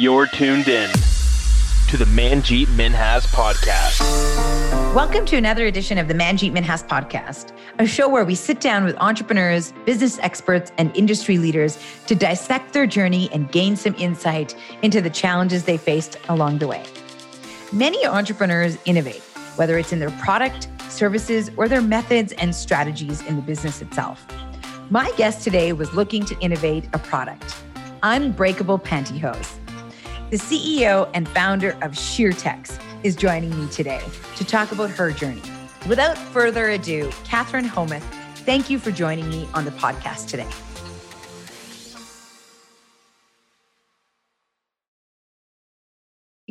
You're tuned in to the Manjeet Minhas podcast. Welcome to another edition of the Manjeet Minhas podcast, a show where we sit down with entrepreneurs, business experts, and industry leaders to dissect their journey and gain some insight into the challenges they faced along the way. Many entrepreneurs innovate, whether it's in their product, services, or their methods and strategies in the business itself. My guest today was looking to innovate a product, Unbreakable Pantyhose. The CEO and founder of SheerTex is joining me today to talk about her journey. Without further ado, Katherine Homuth, thank you for joining me on the podcast today.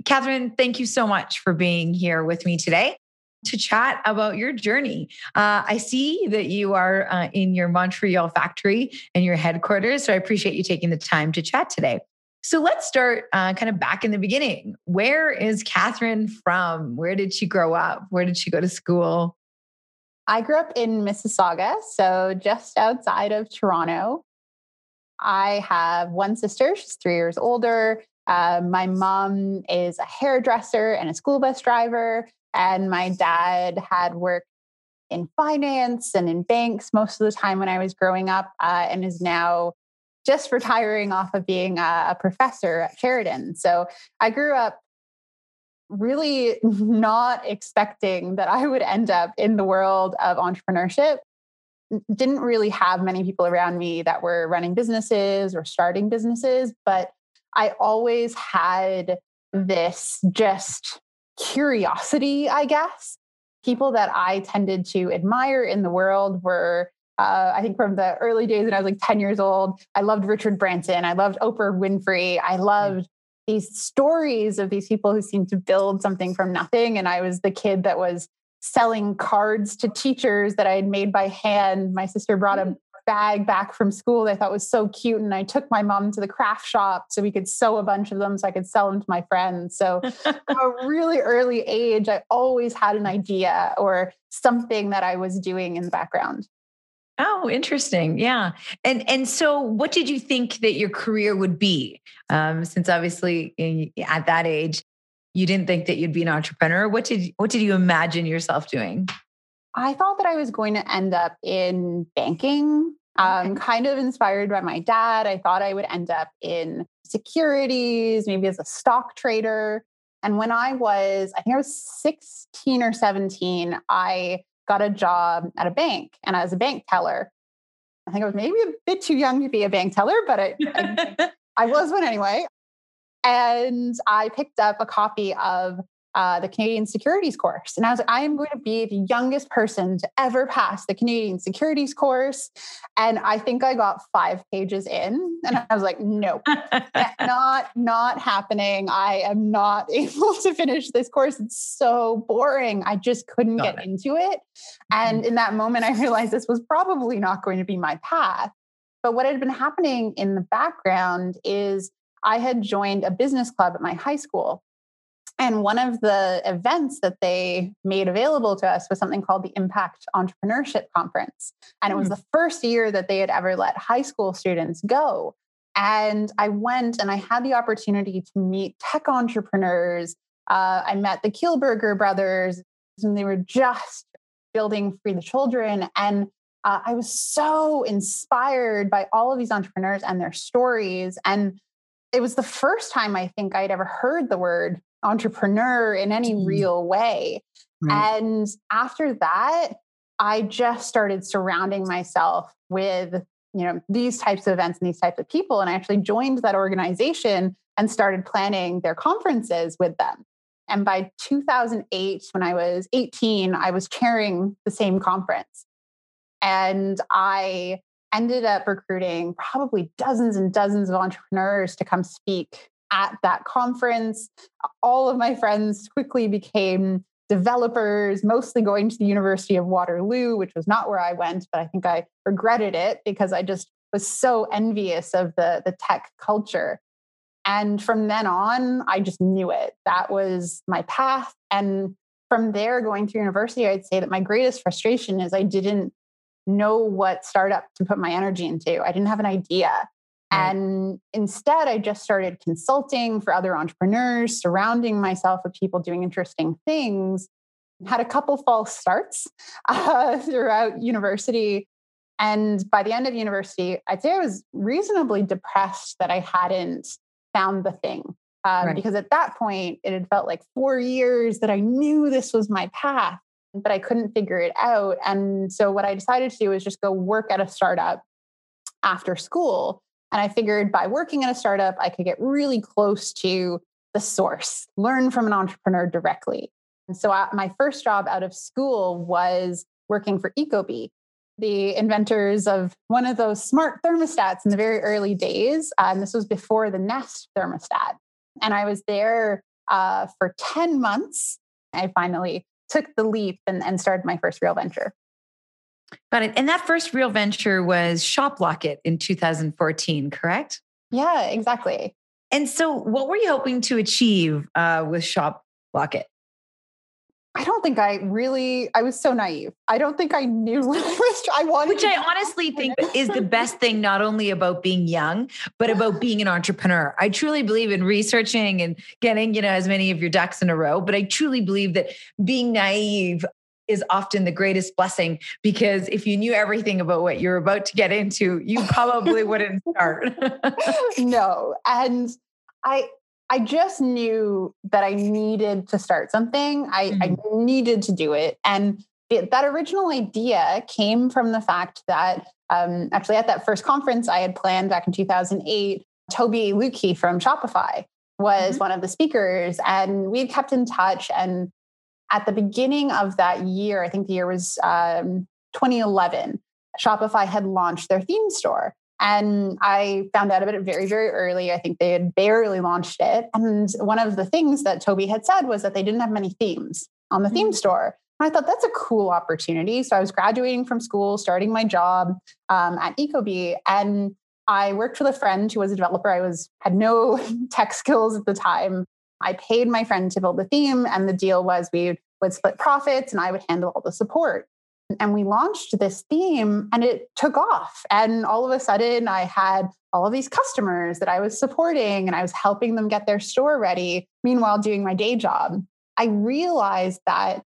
Katherine, thank you so much for being here with me today to chat about your journey. Uh, I see that you are uh, in your Montreal factory and your headquarters, so I appreciate you taking the time to chat today. So let's start uh, kind of back in the beginning. Where is Katherine from? Where did she grow up? Where did she go to school? I grew up in Mississauga, so just outside of Toronto. I have one sister, she's three years older. Uh, my mom is a hairdresser and a school bus driver. And my dad had worked in finance and in banks most of the time when I was growing up uh, and is now just retiring off of being a, professor at Sheridan. So I grew up really not expecting that I would end up in the world of entrepreneurship. Didn't really have many people around me that were running businesses or starting businesses, but I always had this just curiosity, I guess. People that I tended to admire in the world were uh, I think from the early days when I was like 10 years old, I loved Richard Branson. I loved Oprah Winfrey. I loved these stories of these people who seemed to build something from nothing. And I was the kid that was selling cards to teachers that I had made by hand. My sister brought a mm. bag back from school that I thought was so cute. And I took my mom to the craft shop so we could sew a bunch of them so I could sell them to my friends. So from a really early age, I always had an idea or something that I was doing in the background. Oh, interesting. Yeah. And and so what did you think that your career would be? Um, since obviously in, at that age you didn't think that you'd be an entrepreneur. What did what did you imagine yourself doing? I thought that I was going to end up in banking. Um, kind of inspired by my dad. I thought I would end up in securities, maybe as a stock trader. And when I was, I think I was 16 or 17, I got a job at a bank and I was a bank teller. I think I was maybe a bit too young to be a bank teller, but I, I, I was one anyway. And I picked up a copy of uh, the Canadian Securities course. And I was like, I am going to be the youngest person to ever pass the Canadian Securities course. And I think I got five pages in, and I was like, nope, not not happening. I am not able to finish this course. It's so boring. I just couldn't get it. into it. And mm-hmm. in that moment, I realized this was probably not going to be my path. But what had been happening in the background is I had joined a business club at my high school and one of the events that they made available to us was something called the Impact Entrepreneurship Conference. And it was hmm. the first year that they had ever let high school students go. And I went and I had the opportunity to meet tech entrepreneurs. Uh, I met the Kielburger brothers, and they were just building Free the Children. And uh, I was so inspired by all of these entrepreneurs and their stories. And it was the first time I think I'd ever heard the word entrepreneur in any mm. real way. Right. And after that, I just started surrounding myself with, you know, these types of events and these types of people. And I actually joined that organization and started planning their conferences with them. And by 2008, when I was 18, I was chairing the same conference. And I ended up recruiting probably dozens and dozens of entrepreneurs to come speak at that conference. All of my friends quickly became developers, mostly going to the University of Waterloo, which was not where I went, but I think I regretted it because I just was so envious of the, the tech culture. And from then on, I just knew it. That was my path. And from there, going through university, I'd say that my greatest frustration is I didn't know what startup to put my energy into. I didn't have an idea. Right. And instead, I just started consulting for other entrepreneurs, surrounding myself with people doing interesting things. Had a couple false starts uh, throughout university. And by the end of university, I'd say I was reasonably depressed that I hadn't found the thing. Um, right. Because at that point, it had felt like four years that I knew this was my path, but I couldn't figure it out. And so, what I decided to do was just go work at a startup after school and I figured by working in a startup, I could get really close to the source, learn from an entrepreneur directly. And so I, my first job out of school was working for Ecobee, the inventors of one of those smart thermostats in the very early days. Uh, and this was before the Nest thermostat. And I was there uh, for 10 months. I finally took the leap and, and started my first real venture. Got it. And that first real venture was ShopLocket in 2014, correct? Yeah, exactly. And so, what were you hoping to achieve uh, with ShopLocket? I don't think I really. I was so naive. I don't think I knew what I was. I wanted, which I honestly think is the best thing, not only about being young, but about being an entrepreneur. I truly believe in researching and getting, you know, as many of your ducks in a row. But I truly believe that being naive is often the greatest blessing because if you knew everything about what you're about to get into, you probably wouldn't start. no. And I I just knew that I needed to start something. I, mm-hmm. I needed to do it. And it, that original idea came from the fact that um, actually at that first conference I had planned back in 2008, Tobi Lütke from Shopify was mm-hmm. one of the speakers and we had kept in touch and at the beginning of that year, I think the year was um, 2011, Shopify had launched their theme store. And I found out about it very, very early. I think they had barely launched it. And one of the things that Tobi had said was that they didn't have many themes on the theme mm. store. And I thought that's a cool opportunity. So I was graduating from school, starting my job um, at Ecobee, and I worked with a friend who was a developer. I was had no tech skills at the time, I paid my friend to build the theme, and the deal was we would split profits and I would handle all the support. And we launched this theme and it took off. And all of a sudden, I had all of these customers that I was supporting and I was helping them get their store ready, meanwhile, doing my day job. I realized that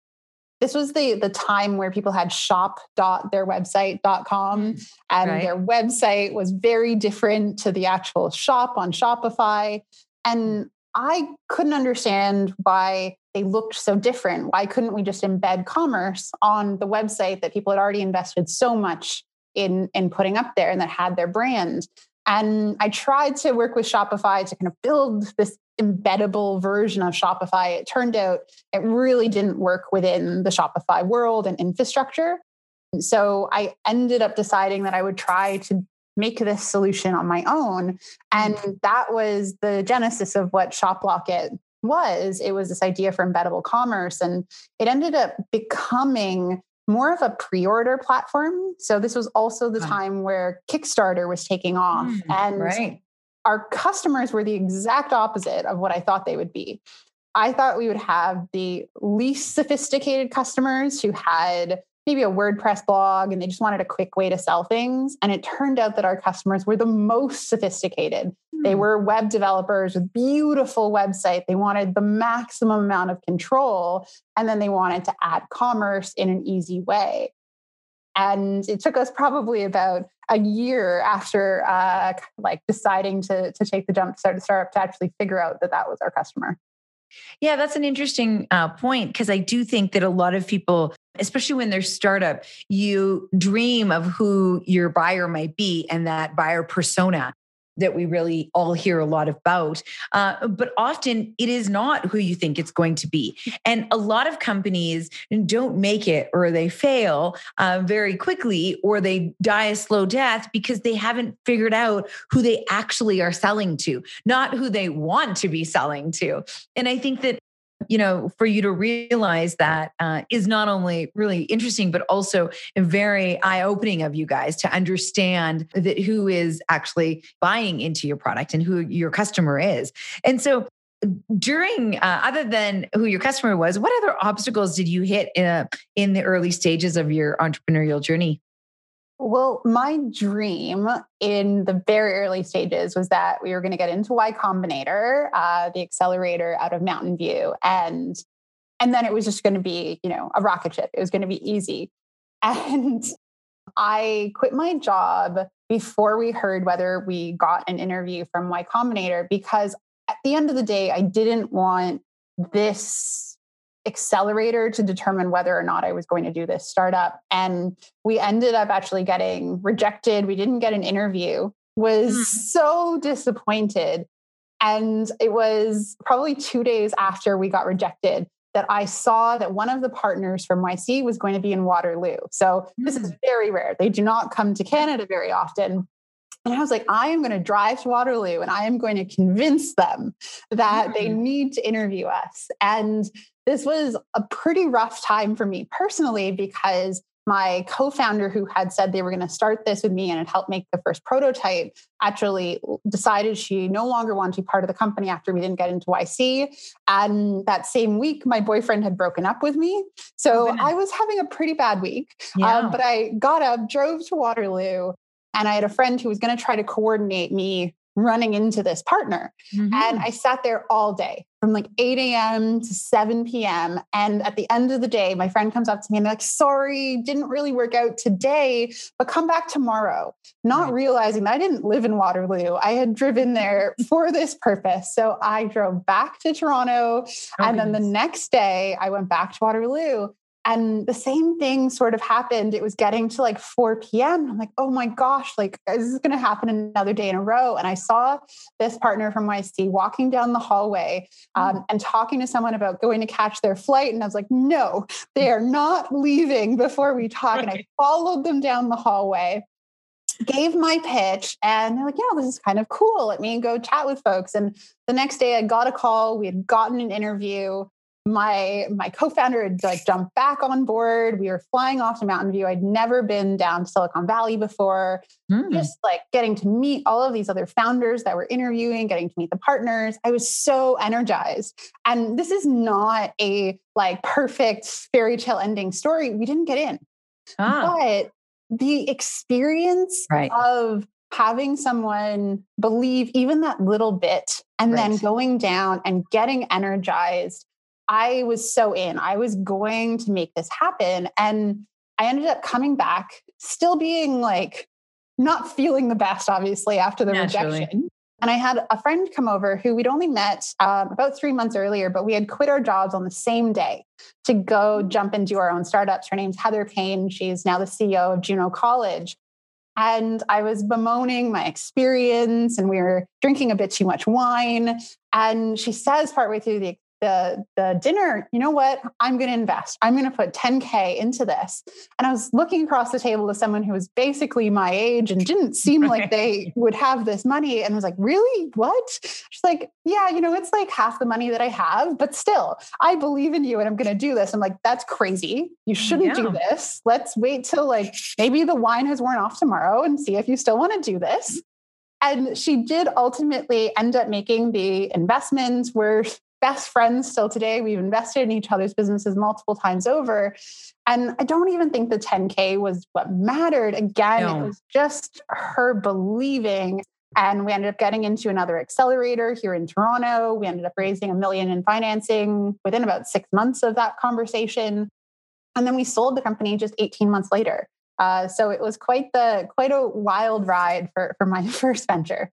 this was the the time where people had shop.theirwebsite.com mm. and right. their website was very different to the actual shop on Shopify. And I couldn't understand why they looked so different. Why couldn't we just embed commerce on the website that people had already invested so much in, in putting up there and that had their brand? And I tried to work with Shopify to kind of build this embeddable version of Shopify. It turned out it really didn't work within the Shopify world and infrastructure. So I ended up deciding that I would try to make this solution on my own. And mm-hmm. that was the genesis of what ShopLocket was. It was this idea for embeddable commerce. And it ended up becoming more of a pre-order platform. So this was also the time where Kickstarter was taking off. Mm, and right. our customers were the exact opposite of what I thought they would be. I thought we would have the least sophisticated customers who had maybe a WordPress blog and they just wanted a quick way to sell things. And it turned out that our customers were the most sophisticated. Mm. They hmm. were web developers with beautiful website. They wanted the maximum amount of control. And then they wanted to add commerce in an easy way. And it took us probably about a year after uh, like deciding to, to take the jump to start a startup to actually figure out that that was our customer. Yeah, that's an interesting uh, point because I do think that a lot of people, especially when they're startup, you dream of who your buyer might be and that buyer persona that we really all hear a lot about. Uh, but often it is not who you think it's going to be. And a lot of companies don't make it or they fail uh, very quickly or they die a slow death because they haven't figured out who they actually are selling to, not who they want to be selling to. And I think that you know, for you to realize that uh, is not only really interesting, but also very eye opening of you guys to understand that who is actually buying into your product and who your customer is. And so, during uh, other than who your customer was what other obstacles did you hit in, a, in the early stages of your entrepreneurial journey Well, my dream in the very early stages was that we were going to get into Y Combinator, uh, the accelerator out of Mountain View, and and then it was just going to be, you know, a rocket ship. It was going to be easy. And I quit my job before we heard whether we got an interview from Y Combinator because at the end of the day, I didn't want this accelerator to determine whether or not I was going to do this startup. And we ended up actually getting rejected. We didn't get an interview. Was mm. so disappointed. And it was probably two days after we got rejected that I saw that one of the partners from YC was going to be in Waterloo. So this is hmm. very rare. They do not come to Canada very often. And I was like, I am going to drive to Waterloo and I am going to convince them that they need to interview us. And this was a pretty rough time for me personally because my co-founder who had said they were going to start this with me and had helped make the first prototype actually decided she no longer wanted to be part of the company after we didn't get into YC. And that same week, my boyfriend had broken up with me. So oh, I was having a pretty bad week. Um, yeah. Um, but I got up, drove to Waterloo, and I had a friend who was going to try to coordinate me running into this partner. Mm-hmm. And I sat there all day from like 8 a.m. to 7 p.m. And at the end of the day, my friend comes up to me and they're like, sorry, didn't really work out today, but come back tomorrow. Not right. realizing that I didn't live in Waterloo. I had driven there for this purpose. So I drove back to Toronto. Oh, and goodness. then the next day, I went back to Waterloo. And the same thing sort of happened. It was getting to like 4 p.m. I'm like, oh my gosh, like, is this going to happen another day in a row? And I saw this partner from YC walking down the hallway um, mm. and talking to someone about going to catch their flight. And I was like, no, they are not leaving before we talk. And I followed them down the hallway gave my pitch and they're like, yeah, this is kind of cool. Let me go chat with folks. And the next day I got a call. We had gotten an interview my my co-founder had like jumped back on board we were flying off to mountain view i'd never been down to silicon valley before mm. just like getting to meet all of these other founders that were interviewing getting to meet the partners i was so energized and this is not a like perfect fairy tale ending story we didn't get in ah. but the experience right. of having someone believe even that little bit and right. then going down and getting energized I was so in. I was going to make this happen. And I ended up coming back, still being like not feeling the best, obviously, after the Naturally. rejection. And I had a friend come over who we'd only met um, about three months earlier, but we had quit our jobs on the same day to go jump into our own startups. Her name's Heather Payne. She's now the CEO of Juno College. And I was bemoaning my experience, and we were drinking a bit too much wine. And she says, partway through the the the dinner you know what? I'm going to invest. I'm going to put 10k into this. And i was looking across the table to someone who was basically my age and didn't seem right. like they would have this money and was like really? What? She's like yeah you know it's like half the money that i have but still i believe in you and i'm going to do this. I'm like that's crazy. You shouldn't yeah. do this. Let's wait till like maybe the wine has worn off tomorrow and see if you still want to do this. And she did ultimately end up making the investments where best friends still today. We've invested in each other's businesses multiple times over. And I don't even think the 10K was what mattered. Again, no. it was just her believing. And we ended up getting into another accelerator here in Toronto. We ended up raising a million in financing within about six months of that conversation. And then we sold the company just 18 months later. Uh, so it was quite the quite a wild ride for, for my first venture.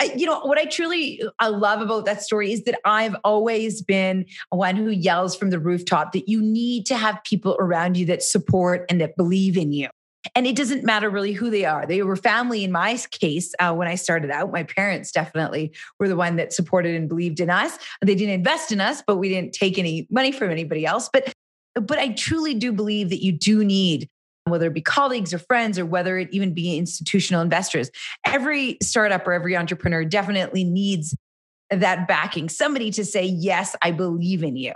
I, you know what I truly I love about that story is that I've always been one who yells from the rooftop that you need to have people around you that support and that believe in you. And it doesn't matter really who they are. They were family in my case uh, when I started out. My parents definitely were the one that supported and believed in us. They didn't invest in us, but we didn't take any money from anybody else. But but I truly do believe that you do need whether it be colleagues or friends or whether it even be institutional investors. Every startup or every entrepreneur definitely needs that backing, somebody to say, yes, I believe in you.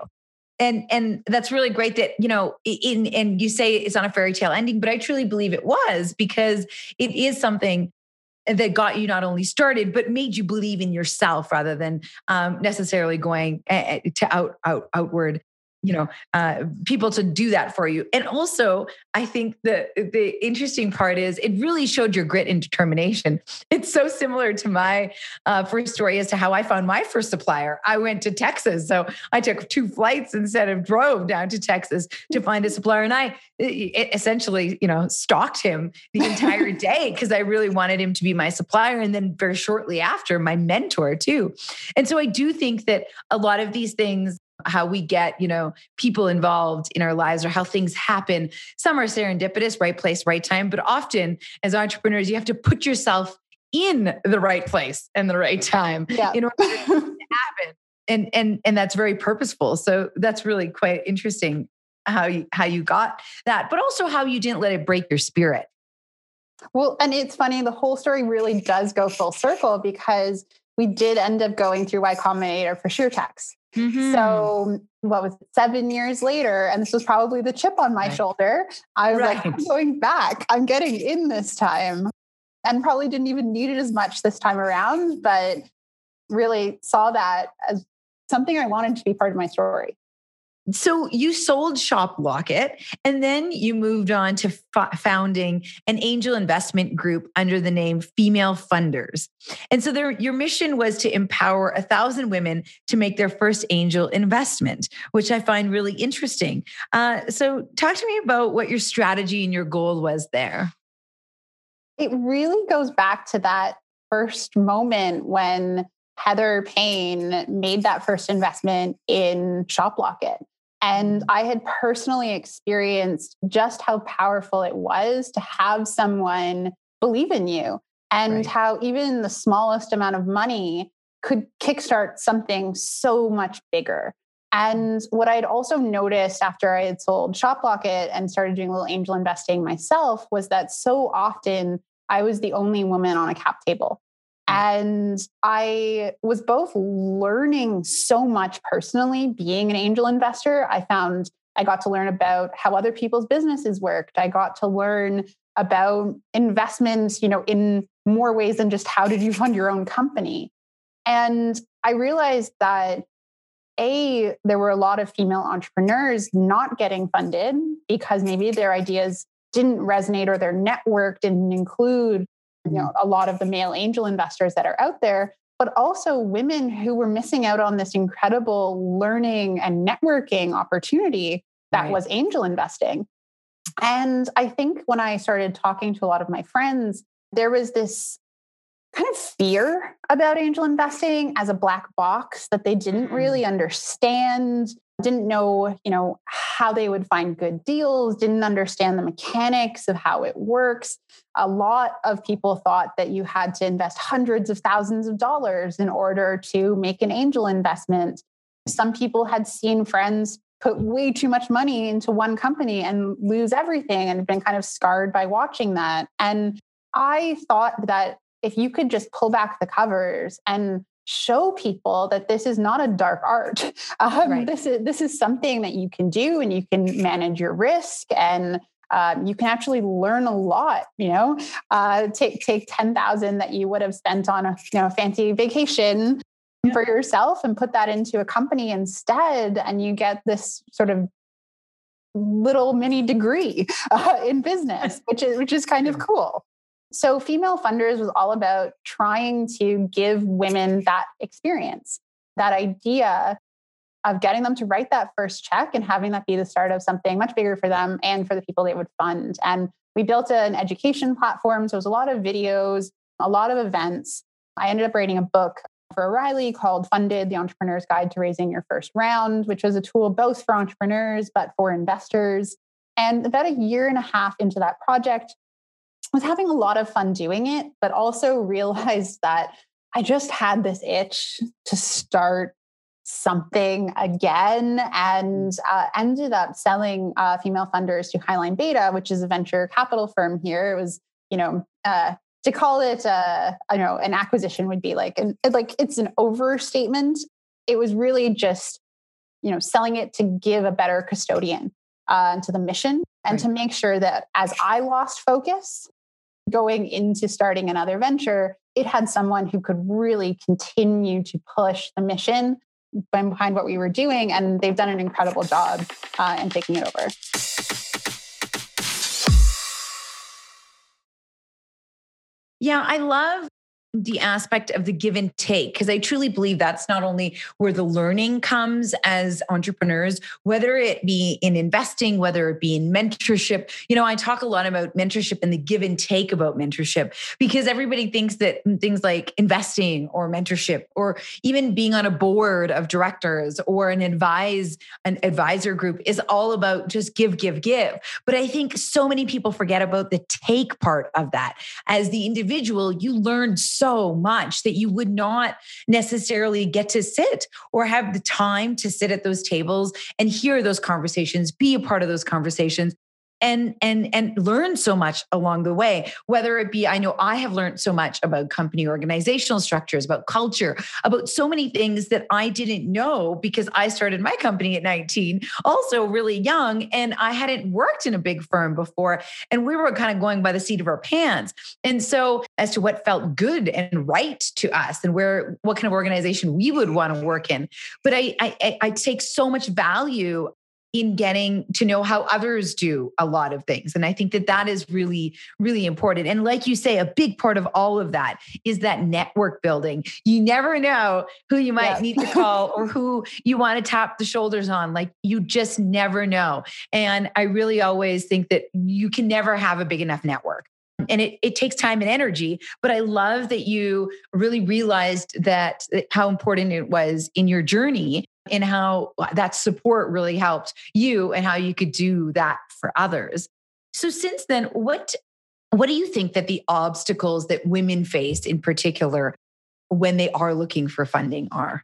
And, and that's really great that you know in and you say it's on a fairy tale ending but i truly believe it was because it is something that got you not only started but made you believe in yourself rather than um, necessarily going eh, eh, to out, out outward you know uh, people to do that for you. And also i think the the interesting part is it really showed your grit and determination. It's so similar to my uh, first story as to how i found my first supplier. I went to texas so i took two flights instead of drove down to texas to find a supplier and i essentially you know stalked him the entire day because i really wanted him to be my supplier and then very shortly after my mentor too. And so i do think that a lot of these things how we get, you know, people involved in our lives or how things happen. Some are serendipitous, right place, right time, but often as entrepreneurs, you have to put yourself in the right place and the right time yeah. in order to happen. And and and that's very purposeful. So that's really quite interesting how you how you got that, but also how you didn't let it break your spirit. Well, and it's funny, the whole story really does go full circle because we did end up going through Y Combinator for SheerTex. Mm-hmm. So what was it, seven years later, and this was probably the chip on my right. shoulder. I was right. like, I'm going back. I'm getting in this time. And probably didn't even need it as much this time around, but really saw that as something I wanted to be part of my story. So you sold ShopLocket and then you moved on to f- founding an angel investment group under the name Female Funders. And so there, your mission was to empower a thousand women to make their first angel investment, which I find really interesting. Uh, so talk to me about what your strategy and your goal was there. It really goes back to that first moment when Heather Payne made that first investment in ShopLocket. And I had personally experienced just how powerful it was to have someone believe in you and right. how even the smallest amount of money could kickstart something so much bigger. Mm. And what I'd also noticed after I had sold ShopLocket and started doing a little angel investing myself was that so often I was the only woman on a cap table. Mm-hmm. And I was both learning so much personally being an angel investor. I found I got to learn about how other people's businesses worked. I got to learn about investments, you know, in more ways than just how did you fund your own company. And I realized that a there were a lot of female entrepreneurs not getting funded because maybe their ideas didn't resonate or their network didn't include you know a lot of the male angel investors that are out there but also women who were missing out on this incredible learning and networking opportunity that right. was angel investing and i think when i started talking to a lot of my friends there was this kind of fear about angel investing as a black box that they didn't mm. really understand didn't know you know how they would find good deals didn't understand the mechanics of how it works. A lot of people thought that you had to invest hundreds of thousands of dollars in order to make an angel investment. Some people had seen friends put way too much money into one company and lose everything and been kind of scarred by watching that. And i thought that if you could just pull back the covers and show people that this is not a dark art. Um, right. This is this is something that you can do, and you can manage your risk, and um, you can actually learn a lot. You know, uh, take take ten thousand that you would have spent on a you know fancy vacation yeah. for yourself, and put that into a company instead, and you get this sort of little mini degree uh, in business, which is which is kind of cool. So, Female Funders was all about trying to give women that experience, that idea of getting them to write that first check and having that be the start of something much bigger for them and for the people they would fund. And we built an education platform. So, it was a lot of videos, a lot of events. I ended up writing a book for O'Reilly called Funded The Entrepreneur's Guide to Raising Your First Round, which was a tool both for entrepreneurs but for investors. And about a year and a half into that project, was having a lot of fun doing it, but also realized that I just had this itch to start something again and uh, ended up selling uh, female funders to Highline Beta, which is a venture capital firm here. It was, you know, uh, to call it, uh, you know, an acquisition would be like, an, like it's an overstatement. It was really just, you know, selling it to give a better custodian uh, to the mission and right. to make sure that as I lost focus, going into starting another venture, it had someone who could really continue to push the mission behind what we were doing. And they've done an incredible job uh, in taking it over. Yeah, I love the aspect of the give and take because i truly believe that's not only where the learning comes as entrepreneurs whether it be in investing whether it be in mentorship. You know i talk a lot about mentorship and the give and take about mentorship because everybody thinks that things like investing or mentorship or even being on a board of directors or an advise an advisor group is all about just give give give. But i think so many people forget about the take part of that. As the individual you learn so so much that you would not necessarily get to sit or have the time to sit at those tables and hear those conversations, be a part of those conversations and and and learn so much along the way whether it be i know i have learned so much about company organizational structures about culture about so many things that i didn't know because i started my company at 19 also really young and i hadn't worked in a big firm before and we were kind of going by the seat of our pants. And so as to what felt good and right to us and where what kind of organization we would want to work in. But i i, I take so much value in getting to know how others do a lot of things. And I think that that is really, really important. And like you say, a big part of all of that is that network building. You never know who you might yes. need to call or who you want to tap the shoulders on. Like you just never know. And I really always think that you can never have a big enough network and it, it takes time and energy but i love that you really realized that how important it was in your journey and how uh, that support really helped you and how you could do that for others. So since then, what what do you think that the obstacles that women face in particular when they are looking for funding are?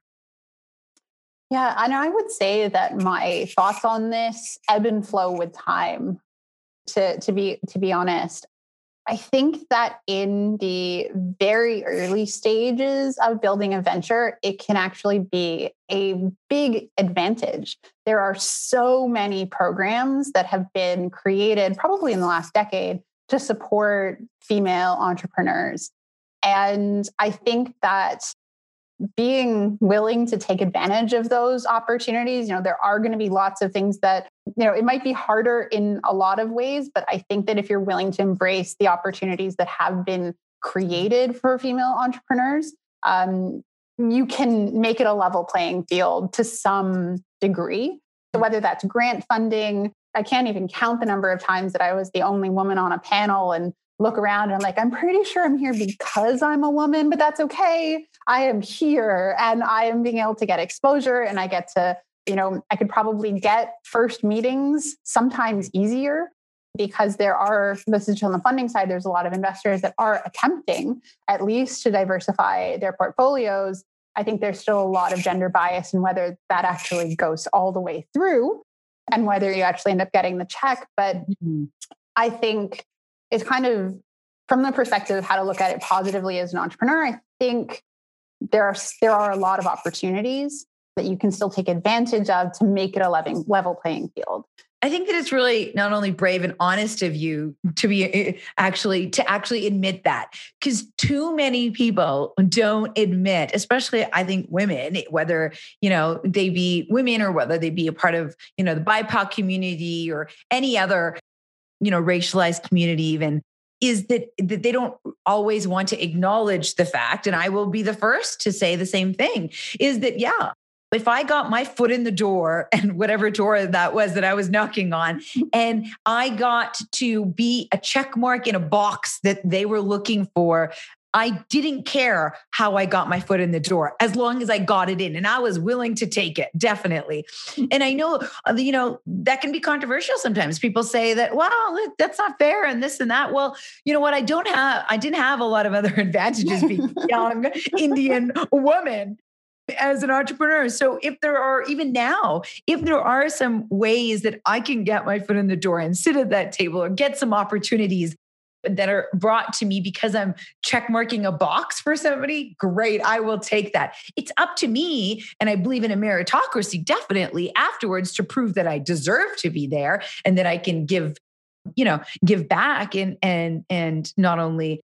Yeah, and I would say that my thoughts on this ebb and flow with time. To to be to be honest, I think that in the very early stages of building a venture, it can actually be a big advantage. There are so many programs that have been created, probably in the last decade, to support female entrepreneurs. And I think that being willing to take advantage of those opportunities you know there are going to be lots of things that you know it might be harder in a lot of ways but i think that if you're willing to embrace the opportunities that have been created for female entrepreneurs um, you can make it a level playing field to some degree so whether that's grant funding i can't even count the number of times that i was the only woman on a panel and look around and I'm like, I'm pretty sure I'm here because I'm a woman, but that's okay. I am here and I am being able to get exposure and I get to, you know, I could probably get first meetings sometimes easier because there are, this is on the funding side, there's a lot of investors that are attempting at least to diversify their portfolios. I think there's still a lot of gender bias and whether that actually goes all the way through and whether you actually end up getting the check. But mm-hmm. I think it's kind of from the perspective of how to look at it positively as an entrepreneur, I think there are there are a lot of opportunities that you can still take advantage of to make it a level, level playing field. I think that it's really not only brave and honest of you to be eh, actually to actually admit that because too many people don't admit, especially I think women, whether you know they be women or whether they be a part of you know the BIPOC community or any other you know racialized community even is that, that they don't always want to acknowledge the fact and i will be the first to say the same thing is that yeah if I got my foot in the door and whatever door that was that I was knocking on, and I got to be a check mark in a box that they were looking for, I didn't care how I got my foot in the door as long as I got it in and I was willing to take it, definitely. And I know, uh, you know, that can be controversial sometimes. People say that, well, that's not fair and this and that. Well, you know what? I don't have, I didn't have a lot of other advantages being a young Indian woman as an entrepreneur. So if there are even now, if there are some ways that I can get my foot in the door and sit at that table or get some opportunities that are brought to me because I'm checkmarking a box for somebody, great, I will take that. It's up to me, and I believe in a meritocracy definitely afterwards to prove that I deserve to be there and that I can give, you know, give back and and and not only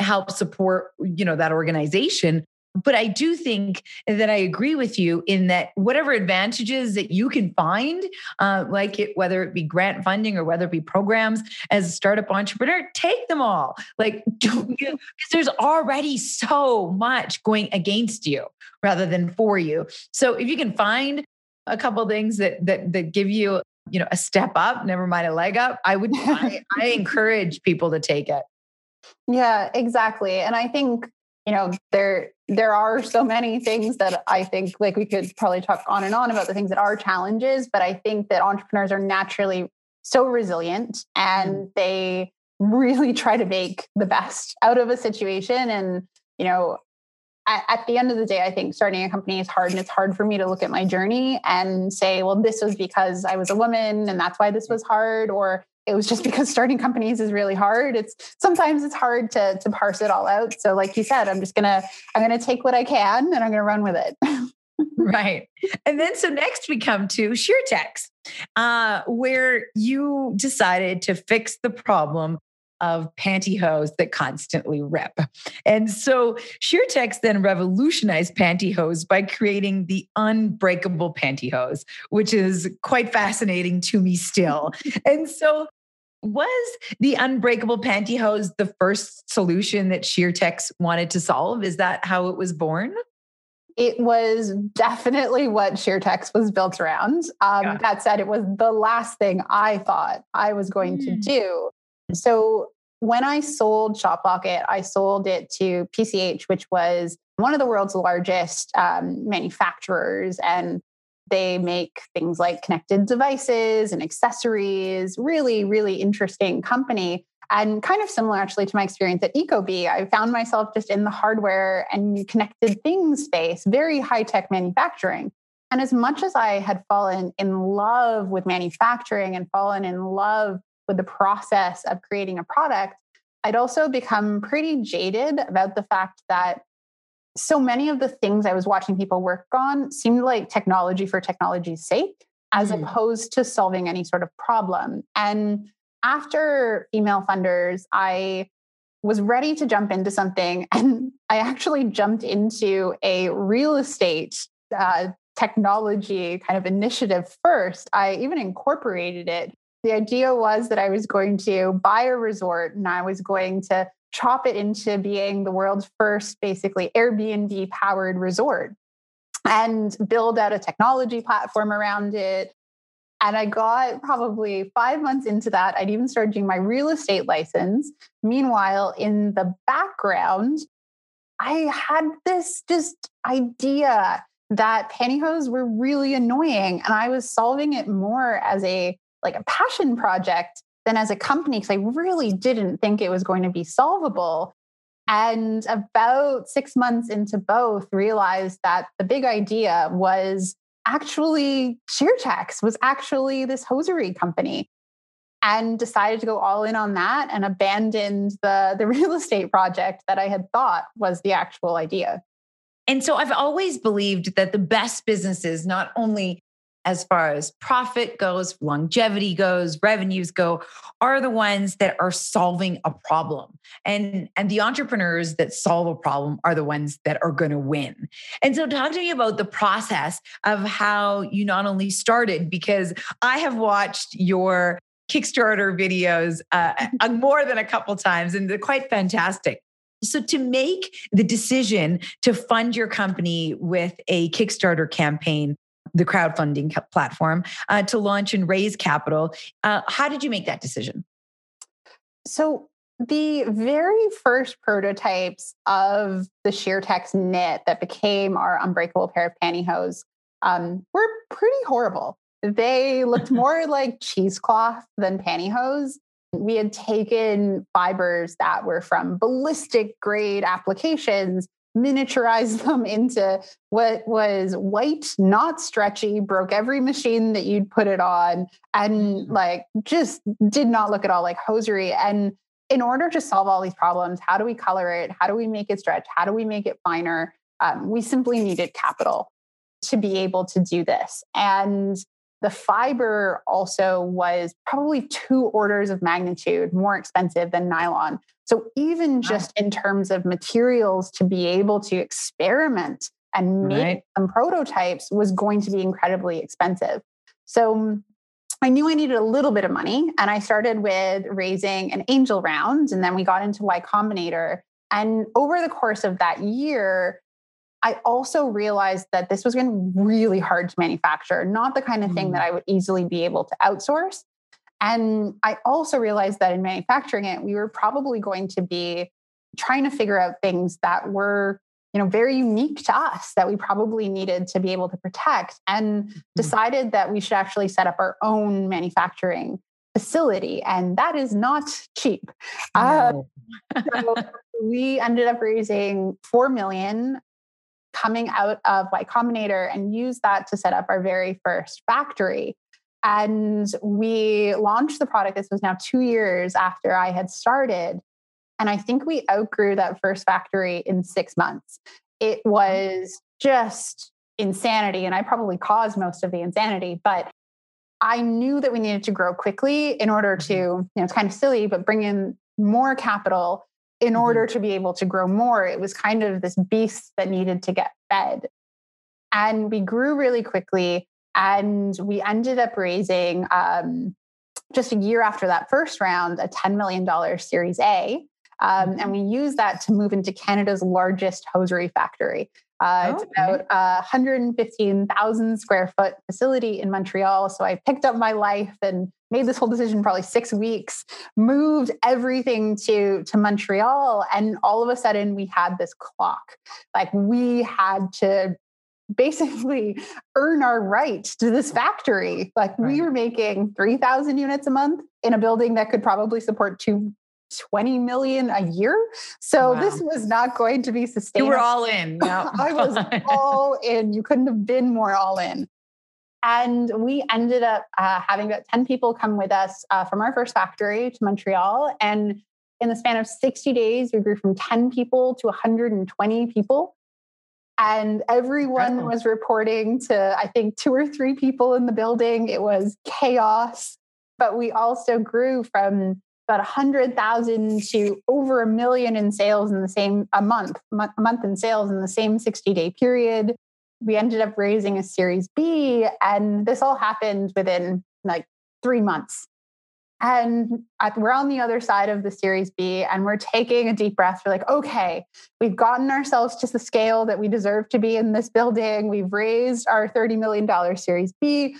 help support, you know, that organization, But I do think that I agree with you in that whatever advantages that you can find, uh, like it, whether it be grant funding or whether it be programs as a startup entrepreneur, take them all. Like, because there's already so much going against you rather than for you. So if you can find a couple things that that that give you you know a step up never mind a leg up i would I, I encourage people to take it yeah exactly and i think you know there there are so many things that i think like we could probably talk on and on about the things that are challenges but i think that entrepreneurs are naturally so resilient and mm. they really try to make the best out of a situation and you know at the end of the day, I think starting a company is hard. And it's hard for me to look at my journey and say, well, this was because I was a woman and that's why this was hard. Or it was just because starting companies is really hard. It's sometimes it's hard to, to parse it all out. So like you said, I'm just gonna, I'm gonna take what I can and I'm gonna run with it. right. And then so next we come to SheerTex, uh, where you decided to fix the problem of pantyhose that constantly rip. And so SheerTex then revolutionized pantyhose by creating the unbreakable pantyhose, which is quite fascinating to me still. and so was the unbreakable pantyhose the first solution that SheerTex wanted to solve? Is that how it was born? It was definitely what SheerTex was built around. Um, yeah. That said, it was the last thing I thought I was going mm. to do. So when I sold ShopLocket, I sold it to PCH, which was one of the world's largest um, manufacturers. And they make things like connected devices and accessories, really, really interesting company. And kind of similar actually to my experience at Ecobee, I found myself just in the hardware and connected things space, very high tech manufacturing. And as much as I had fallen in love with manufacturing and fallen in love with the process of creating a product, I'd also become pretty jaded about the fact that so many of the things I was watching people work on seemed like technology for technology's sake, as mm. opposed to solving any sort of problem. And after female funders, I was ready to jump into something. And I actually jumped into a real estate uh, technology kind of initiative first. I even incorporated it the idea was that I was going to buy a resort and I was going to chop it into being the world's first, basically, Airbnb powered resort and build out a technology platform around it. And I got probably five months into that. I'd even started doing my real estate license. Meanwhile, in the background, I had this just idea that pantyhose were really annoying. And I was solving it more as a like a passion project than as a company because I really didn't think it was going to be solvable. And about six months into both, realized that the big idea was actually SheerTex, was actually this hosiery company. And decided to go all in on that and abandoned the, the real estate project that I had thought was the actual idea. And so I've always believed that the best businesses not only as far as profit goes, longevity goes, revenues go, are the ones that are solving a problem. And, and the entrepreneurs that solve a problem are the ones that are going to win. And so, talk to me about the process of how you not only started, because I have watched your Kickstarter videos uh, more than a couple times, and they're quite fantastic. So, to make the decision to fund your company with a Kickstarter campaign, the crowdfunding platform uh, to launch and raise capital. Uh, how did you make that decision? So, the very first prototypes of the SheerTex knit that became our unbreakable pair of pantyhose um, were pretty horrible. They looked more like cheesecloth than pantyhose. We had taken fibers that were from ballistic grade applications miniaturized them into what was white, not stretchy, broke every machine that you'd put it on, and mm. like just did not look at all like hosiery. And in order to solve all these problems, how do we color it? How do we make it stretch? How do we make it finer? Um, we simply needed capital to be able to do this. And the fiber also was probably two orders of magnitude more expensive than nylon. So, even just in terms of materials to be able to experiment and make right. some prototypes was going to be incredibly expensive. So, mm, I knew I needed a little bit of money, and I started with raising an angel round, and then we got into Y Combinator. And over the course of that year, I also realized that this was going to be really hard to manufacture, not the kind of thing that mm. I would easily be able to outsource. And I also realized that in manufacturing it, we were probably going to be trying to figure out things that were you know very unique to us that we probably needed to be able to protect and mm-hmm. decided that we should actually set up our own manufacturing facility and that is not cheap no. uh, so we ended up raising 4 million coming out of Y Combinator and use that to set up our very first factory. And we launched the product. This was now two years after I had started. And I think we outgrew that first factory in six months. It was just insanity. And I probably caused most of the insanity, but I knew that we needed to grow quickly in order to, mm-hmm. you know, it's kind of silly, but bring in more capital in mm-hmm. order to be able to grow more. It was kind of this beast that needed to get fed. And we grew really quickly. And we ended up raising um, just a year after that first round a $10 million Series A. Um, and mm-hmm. we used that to move into Canada's largest hosiery factory. Uh, it's about a 115,000 square foot facility in Montreal. So I picked up my life and made this whole decision probably six weeks, moved everything to, to Montreal. And all of a sudden we had this clock. Like we had to basically earn our right to this factory. Like right. we were making 3,000 units a month in a building that could probably support two 20 million a year. So wow. this was not going to be sustainable. You were all in. I was all in. You couldn't have been more all in. And we ended up uh, having about 10 people come with us uh, from our first factory to Montreal. And in the span of 60 days, we grew from 10 people to 120 people. And everyone was reporting to, I think, two or three people in the building. It was chaos. But we also grew from about 100,000 to over a million in sales in the same a month, a month in sales in the same 60 day period. We ended up raising a series B and this all happened within like 3 months. And we're on the other side of the series B and we're taking a deep breath. We're like, okay, we've gotten ourselves to the scale that we deserve to be in this building. We've raised our $30 million series B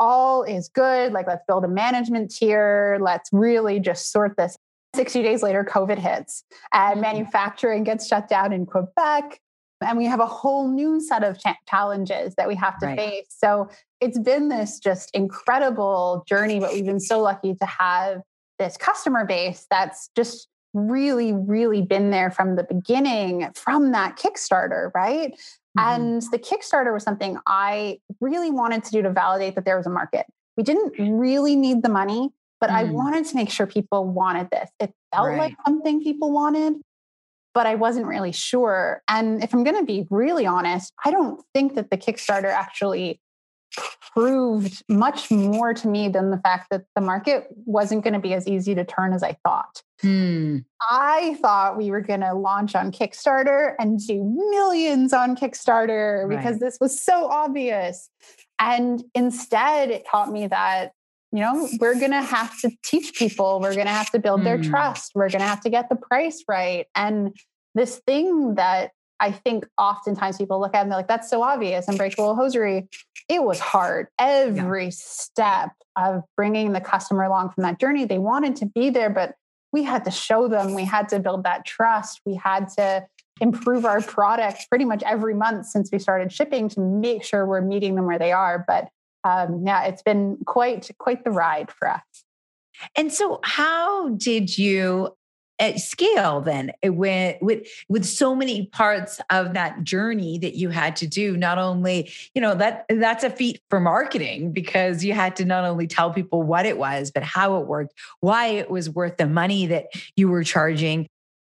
all is good. Like, let's build a management tier. Let's really just sort this. 60 days later, COVID hits and mm-hmm. manufacturing gets shut down in Quebec. And we have a whole new set of challenges that we have to right. face. So it's been this just incredible journey, but we've been so lucky to have this customer base that's just really, really been there from the beginning, from that Kickstarter, right? Mm-hmm. And the Kickstarter was something I really wanted to do to validate that there was a market. We didn't really need the money, but mm. I wanted to make sure people wanted this. It felt right. like something people wanted, but I wasn't really sure. And if I'm going to be really honest, I don't think that the Kickstarter actually proved much more to me than the fact that the market wasn't going to be as easy to turn as I thought. Hmm. I thought we were going to launch on Kickstarter and do millions on Kickstarter right. because this was so obvious. And instead, it taught me that, you know, we're going to have to teach people, we're going to have to build their hmm. trust, we're going to have to get the price right. And this thing that I think oftentimes people look at and they're like, that's so obvious. Unbreakable hosiery. It was hard. Every yeah. step of bringing the customer along from that journey, they wanted to be there, but we had to show them, we had to build that trust, we had to improve our product pretty much every month since we started shipping to make sure we're meeting them where they are. But um, yeah, it's been quite quite the ride for us. And so, how did you at scale then eh, with with with so many parts of that journey that you had to do not only you know that that's a feat for marketing because you had to not only tell people what it was but how it worked why it was worth the money that you were charging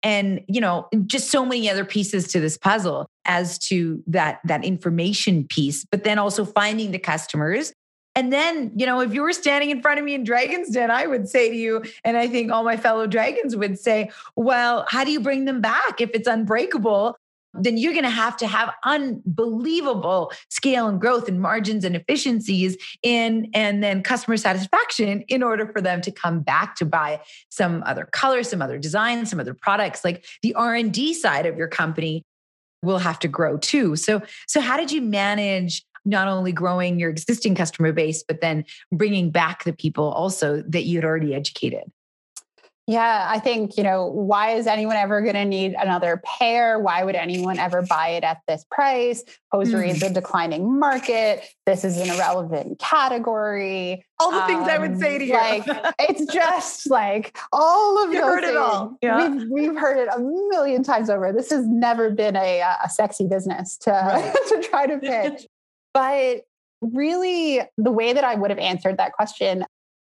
and you know just so many other pieces to this puzzle as to that that information piece but then also finding the customers And then, you know, if you were standing in front of me in Dragon's Den, I would say to you, and I think all my fellow dragons would say, well, how do you bring them back if it's unbreakable? Then you're going to have to have unbelievable scale and growth and margins and efficiencies in and then customer satisfaction in order for them to come back to buy some other color, some other design, some other products. Like the R&D side of your company will have to grow too. So so how did you manage not only growing your existing customer base, but then bringing back the people also that you'd already educated? Yeah, I think, you know, why is anyone ever going to need another pair? Why would anyone ever buy it at this price? Hosiery is a declining market. This is an irrelevant category. All the um, things I would say to you. Like, it's just like all of you those heard things. it all. Yeah. We've, we've heard it a million times over. This has never been a, a sexy business to, right. to try to pitch. But really, the way that I would have answered that question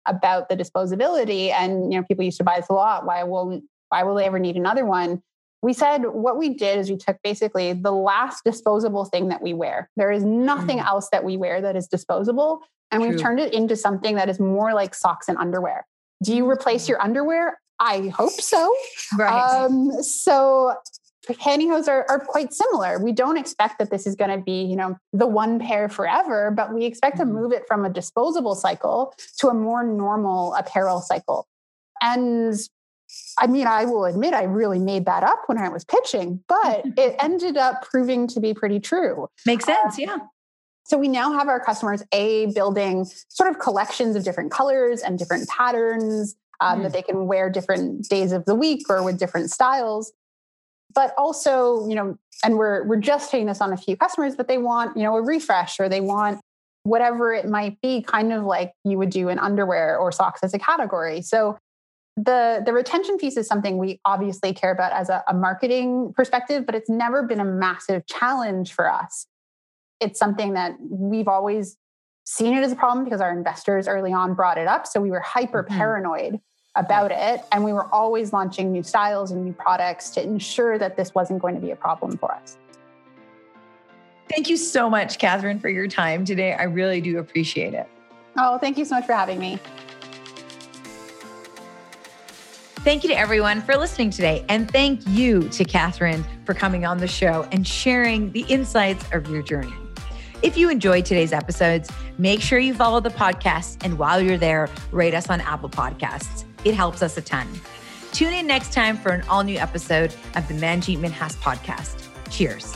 about the disposability, and you know, people used to buy this a lot. Why won't why will they ever need another one? We said what we did is we took basically the last disposable thing that we wear. There is nothing mm. else that we wear that is disposable. And True. we've turned it into something that is more like socks and underwear. Do you replace your underwear? I hope so. Right. Um, so pantyhose are, are quite similar. We don't expect that this is going to be, you know, the one pair forever, but we expect mm-hmm. to move it from a disposable cycle to a more normal apparel cycle. And I mean, I will admit I really made that up when I was pitching, but it ended up proving to be pretty true. Makes sense, uh, yeah. So we now have our customers a building sort of collections of different colors and different patterns um, mm. that they can wear different days of the week or with different styles but also you know and we're we're just taking this on a few customers but they want you know a refresh or they want whatever it might be kind of like you would do in underwear or socks as a category so the the retention piece is something we obviously care about as a, a marketing perspective but it's never been a massive challenge for us it's something that we've always seen it as a problem because our investors early on brought it up so we were hyper mm-hmm. paranoid about it. And we were always launching new styles and new products to ensure that this wasn't going to be a problem for us. Thank you so much, Katherine, for your time today. I really do appreciate it. Oh, thank you so much for having me. Thank you to everyone for listening today. And thank you to Katherine for coming on the show and sharing the insights of your journey. If you enjoyed today's episodes, make sure you follow the podcast. And while you're there, rate us on Apple Podcasts. It helps us a ton. Tune in next time for an all new episode of the Manjit Minhas podcast. Cheers.